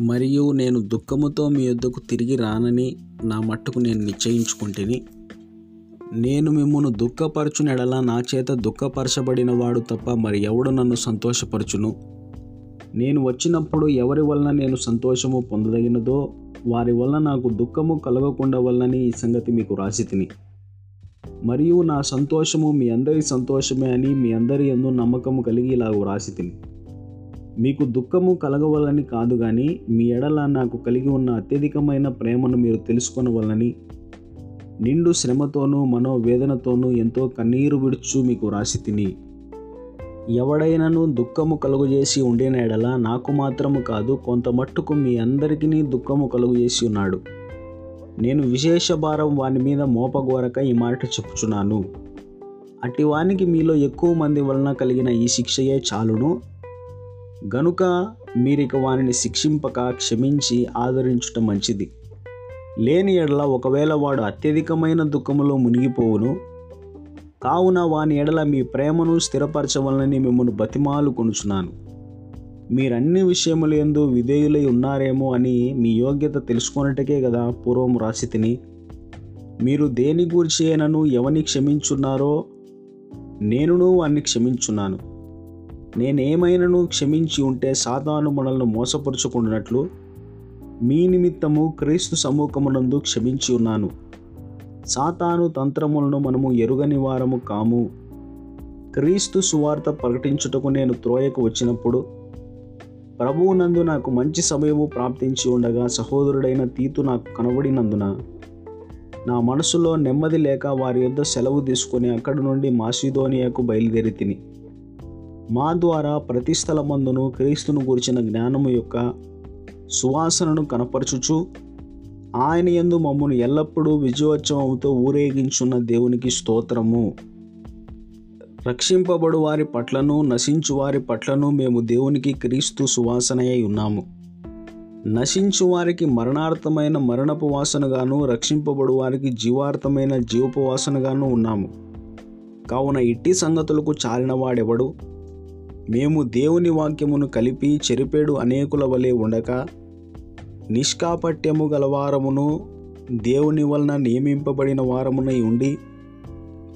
మరియు నేను దుఃఖముతో మీ యొద్దకు తిరిగి రానని నా మట్టుకు నేను నిశ్చయించుకుంటుని నేను మిమ్మును దుఃఖపరచుని నా చేత దుఃఖపరచబడిన వాడు తప్ప మరి ఎవడు నన్ను సంతోషపరచును? నేను వచ్చినప్పుడు ఎవరి వలన నేను సంతోషము పొందదగినదో వారి వలన నాకు దుఃఖము కలగకుండా వలనని ఈ సంగతి మీకు రాసి తిని మరియు నా సంతోషము మీ అందరి సంతోషమే అని మీ అందరి ఎందు నమ్మకము కలిగి ఇలా రాసి తిని మీకు దుఃఖము కలగవలని కాదు కానీ మీ ఎడల నాకు కలిగి ఉన్న అత్యధికమైన ప్రేమను మీరు తెలుసుకొనవలని. నిండు శ్రమతోనూ మనోవేదనతోనూ ఎంతో కన్నీరు విడుచు మీకు రాసి తిని. ఎవడైనను దుఃఖము కలుగజేసి ఉండిన ఎడల నాకు మాత్రము కాదు కొంత మట్టుకు మీ అందరికీ దుఃఖము కలుగజేసి ఉన్నాడు. నేను విశేష భారం వాని మీద మోపగోరక ఈ మాట చెప్పుచున్నాను. అట్టి వానికి మీలో ఎక్కువ మంది వలన కలిగిన ఈ శిక్షయే చాలును. గనుక మీరిక వానిని శిక్షింపక క్షమించి ఆదరించుట మంచిది. లేని ఎడల ఒకవేళ వాడు అత్యధికమైన దుఃఖములో మునిగిపోవును కావున వాని ఎడల మీ ప్రేమను స్థిరపరచవలనని మిమ్మల్ని బతిమాలు కొనుచున్నాను. మీరన్ని విషయములు ఎందు విధేయులై ఉన్నారేమో అని మీ యోగ్యత తెలుసుకున్నట్టుకే కదా పూర్వం రాసి తిని మీరు దేని గురించి అయినను ఎవని క్షమించున్నారో నేనును వాన్ని క్షమించున్నాను. నేనేమైనను క్షమించి ఉంటే సాతాను మనల్ని మోసపరుచుకున్నట్లు మీ నిమిత్తము క్రీస్తు సమ్ముఖమునందు క్షమించి ఉన్నాను. సాతాను తంత్రములను మనము ఎరుగని వారము కాము. క్రీస్తు సువార్త ప్రకటించుటకు నేను త్రోయకు వచ్చినప్పుడు ప్రభువునందు నాకు మంచి సమయము ప్రాప్తించి ఉండగా సహోదరుడైన తీతు నాకు కనబడినందున నా మనసులో నెమ్మది లేక వారి యొద్ద సెలవు తీసుకొని అక్కడి నుండి మాసిదోనియాకు బయలుదేరి తిని మా ద్వారా ప్రతి స్థలమందును క్రీస్తును గురించిన జ్ఞానము యొక్క సువాసనను కనపరచుచు ఆయన యందు మమ్మను ఎల్లప్పుడూ విజయోత్సవంతో ఊరేగించున్న దేవునికి స్తోత్రము. రక్షింపబడు వారి పట్లను నశించు వారి పట్లను మేము దేవునికి క్రీస్తు సువాసనయై ఉన్నాము. నశించు వారికి మరణార్థమైన మరణపు వాసనగాను రక్షింపబడు వారికి జీవార్థమైన జీవపు వాసనగాను ఉన్నాము. కావున ఇట్టి సంగతులకు చాలినవాడెవడు? మేము దేవుని వాక్యమును కలిపి చెరిపేడు అనేకుల వలె ఉండక నిష్కాపట్యము గలవారమును దేవుని వలన నియమింపబడిన వారమునై ఉండి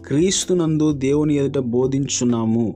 క్రీస్తునందు దేవుని ఎదుట బోధించున్నాము.